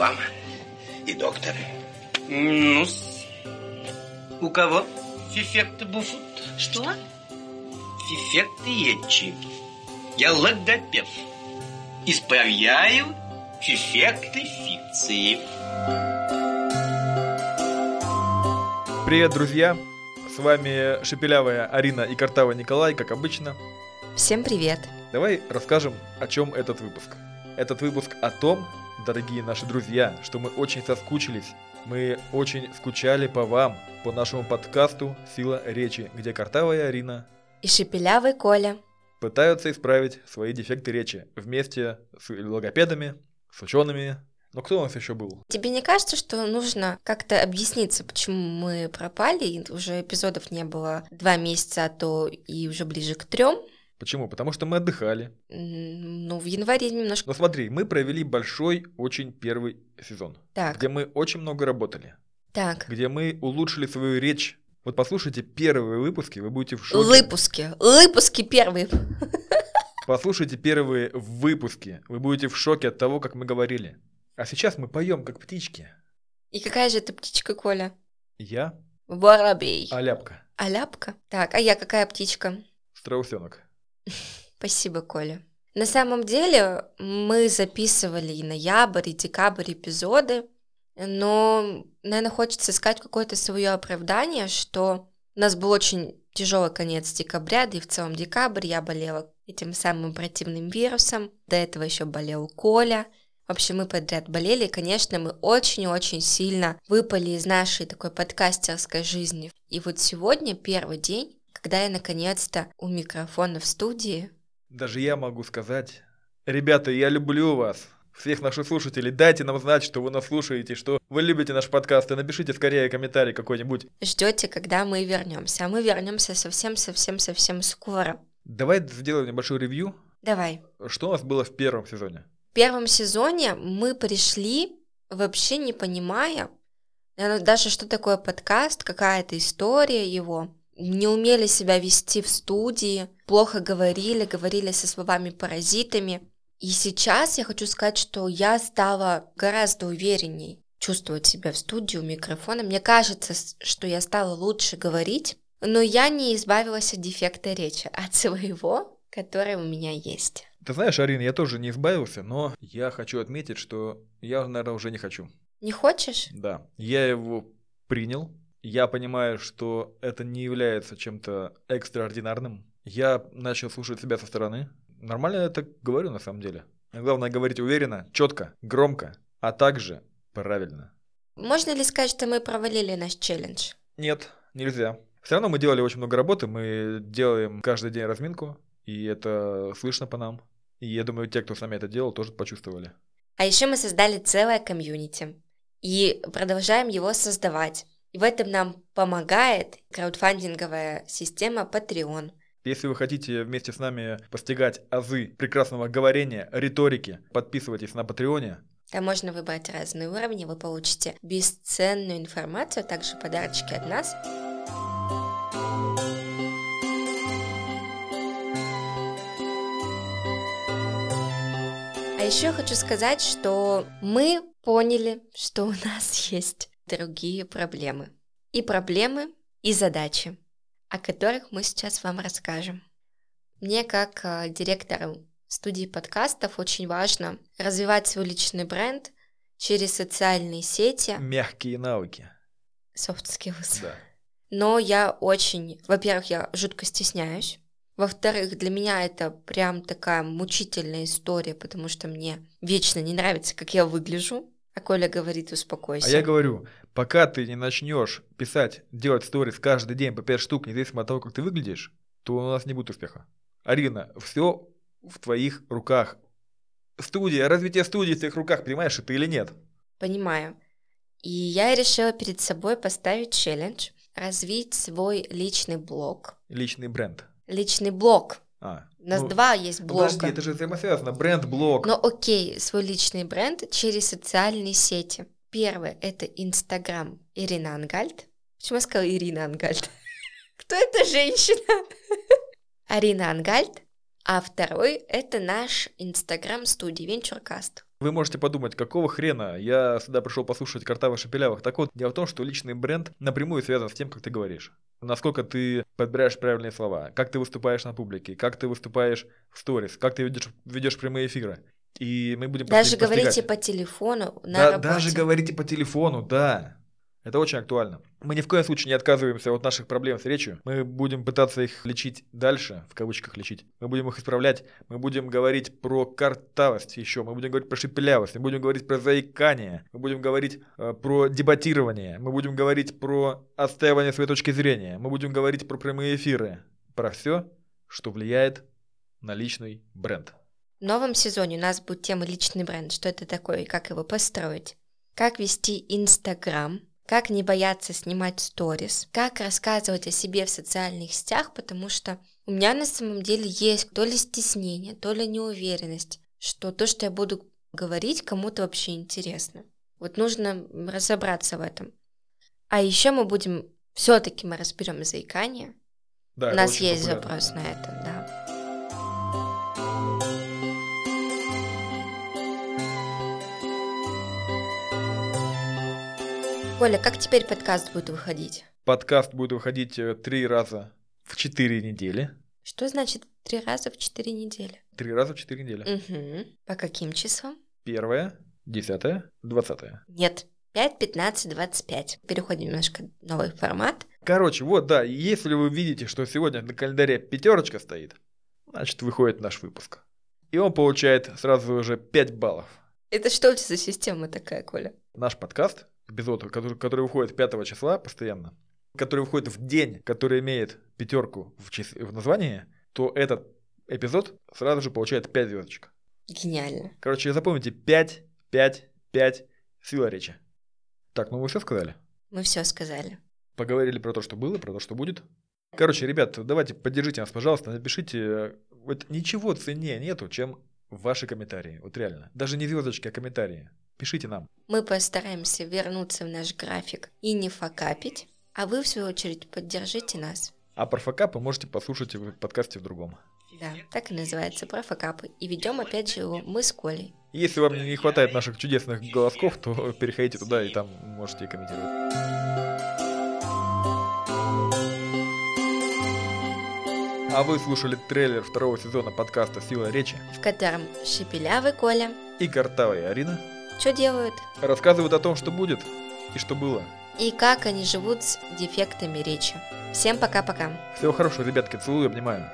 вам и доктор. ну у кого фифекты буфут? Что? Фифекты ечи. Я логопед. Исправляю фифекты фикции. Привет, друзья! С вами Шепелявая Арина и Картава Николай, как обычно. Всем привет! Давай расскажем, о чем этот выпуск. Этот выпуск о том, дорогие наши друзья, что мы очень соскучились. Мы очень скучали по вам, по нашему подкасту «Сила речи», где Картавая Арина и Шепелявый Коля пытаются исправить свои дефекты речи вместе с логопедами, с учеными, но кто у нас еще был? Тебе не кажется, что нужно как-то объясниться, почему мы пропали, уже эпизодов не было два месяца, а то и уже ближе к трем? Почему? Потому что мы отдыхали. Ну, в январе немножко. Ну смотри, мы провели большой, очень первый сезон. Так. Где мы очень много работали. Так. Где мы улучшили свою речь. Вот послушайте первые выпуски, вы будете в шоке. Выпуски. Выпуски первые. Послушайте первые выпуски. Вы будете в шоке от того, как мы говорили. А сейчас мы поем, как птички. И какая же это птичка, Коля? Я? Воробей. Аляпка. Аляпка? Так, а я какая птичка? Страусенок. Спасибо, Коля. На самом деле мы записывали и ноябрь, и декабрь эпизоды, но, наверное, хочется искать какое-то свое оправдание, что у нас был очень тяжелый конец декабря, да и в целом декабрь я болела этим самым противным вирусом. До этого еще болел Коля. В общем, мы подряд болели, и, конечно, мы очень-очень сильно выпали из нашей такой подкастерской жизни. И вот сегодня первый день, когда я наконец-то у микрофона в студии. Даже я могу сказать, ребята, я люблю вас. Всех наших слушателей, дайте нам знать, что вы нас слушаете, что вы любите наш подкаст, и напишите скорее комментарий какой-нибудь. Ждете, когда мы вернемся. А мы вернемся совсем-совсем-совсем скоро. Давай сделаем небольшой ревью. Давай. Что у нас было в первом сезоне? В первом сезоне мы пришли, вообще не понимая, даже что такое подкаст, какая-то история его. Не умели себя вести в студии, плохо говорили, говорили со словами-паразитами. И сейчас я хочу сказать, что я стала гораздо уверенней чувствовать себя в студии у микрофона. Мне кажется, что я стала лучше говорить, но я не избавилась от дефекта речи, от своего, который у меня есть. Ты знаешь, Арина, я тоже не избавился, но я хочу отметить, что я, наверное, уже не хочу. Не хочешь? Да. Я его принял. Я понимаю, что это не является чем-то экстраординарным. Я начал слушать себя со стороны. Нормально я так говорю на самом деле. Главное говорить уверенно, четко, громко, а также правильно. Можно ли сказать, что мы провалили наш челлендж? Нет, нельзя. Все равно мы делали очень много работы, мы делаем каждый день разминку, и это слышно по нам. И я думаю, те, кто с нами это делал, тоже почувствовали. А еще мы создали целое комьюнити и продолжаем его создавать. И в этом нам помогает краудфандинговая система Patreon. Если вы хотите вместе с нами постигать азы прекрасного говорения, риторики, подписывайтесь на Патреоне. Там можно выбрать разные уровни, вы получите бесценную информацию, а также подарочки от нас. А еще хочу сказать, что мы поняли, что у нас есть другие проблемы. И проблемы, и задачи, о которых мы сейчас вам расскажем. Мне, как э, директору студии подкастов, очень важно развивать свой личный бренд через социальные сети. Мягкие навыки. Soft skills. Да. Но я очень, во-первых, я жутко стесняюсь. Во-вторых, для меня это прям такая мучительная история, потому что мне вечно не нравится, как я выгляжу. А Коля говорит, успокойся. А я говорю, пока ты не начнешь писать, делать сторис каждый день по 5 штук, независимо от того, как ты выглядишь, то у нас не будет успеха. Арина, все в твоих руках. Студия, развитие студии в твоих руках, понимаешь это или нет? Понимаю. И я решила перед собой поставить челлендж, развить свой личный блог. Личный бренд. Личный блог. А, У нас ну, два есть блога. Подожди, это же взаимосвязано. Бренд, блог. Но окей, свой личный бренд через социальные сети. Первое – это Инстаграм Ирина Ангальд. Почему я сказала Ирина Ангальд? Кто эта женщина? Арина Ангальд. А второй – это наш Инстаграм студии Венчуркаст. Вы можете подумать, какого хрена я сюда пришел послушать картавых шепелявых. Так вот, дело в том, что личный бренд напрямую связан с тем, как ты говоришь. Насколько ты подбираешь правильные слова, как ты выступаешь на публике, как ты выступаешь в сторис, как ты ведешь, ведешь прямые эфиры. И мы будем Даже постиг- говорите постигать. по телефону на Да, работе. даже говорите по телефону, да. Это очень актуально. Мы ни в коем случае не отказываемся от наших проблем с речью. Мы будем пытаться их лечить дальше, в кавычках лечить. Мы будем их исправлять. Мы будем говорить про картавость еще. Мы будем говорить про шепелявость. Мы будем говорить про заикание. Мы будем говорить э, про дебатирование. Мы будем говорить про отстаивание своей точки зрения. Мы будем говорить про прямые эфиры. Про все, что влияет на личный бренд. В новом сезоне у нас будет тема личный бренд, что это такое и как его построить, как вести Инстаграм, как не бояться снимать сторис, как рассказывать о себе в социальных сетях, потому что у меня на самом деле есть то ли стеснение, то ли неуверенность, что то, что я буду говорить, кому-то вообще интересно. Вот нужно разобраться в этом. А еще мы будем, все-таки мы разберем заикание. Да, у нас есть популярно. запрос на это, да. Коля, как теперь подкаст будет выходить? Подкаст будет выходить э, три раза в четыре недели. Что значит три раза в четыре недели? Три раза в четыре недели. Угу. По каким числам? Первое, десятое, двадцатое. Нет, 5, 15, 25. Переходим немножко в новый формат. Короче, вот, да, если вы видите, что сегодня на календаре пятерочка стоит, значит, выходит наш выпуск. И он получает сразу уже 5 баллов. Это что у тебя за система такая, Коля? Наш подкаст, эпизод, который, который выходит 5 числа постоянно, который выходит в день, который имеет пятерку в, чис- в названии, то этот эпизод сразу же получает 5 звездочек. Гениально. Короче, запомните 5, 5, 5, сила речи. Так, ну вы все сказали? Мы все сказали. Поговорили про то, что было, про то, что будет. Короче, ребят, давайте поддержите нас, пожалуйста, напишите. э, Вот ничего ценнее нету, чем ваши комментарии. Вот реально. Даже не звездочки, а комментарии. Пишите нам. Мы постараемся вернуться в наш график и не факапить, а вы, в свою очередь, поддержите нас. А про факапы можете послушать в подкасте в другом. Да, так и называется, про факапы. И ведем опять же его мы с Колей. Если вам не хватает наших чудесных голосков, то переходите туда и там можете комментировать. А вы слушали трейлер второго сезона подкаста «Сила речи» в котором Шепелявый Коля и Картавая Арина что делают рассказывают о том, что будет и что было. и как они живут с дефектами речи. Всем пока-пока. Всего хорошего, ребятки, целую, обнимаю.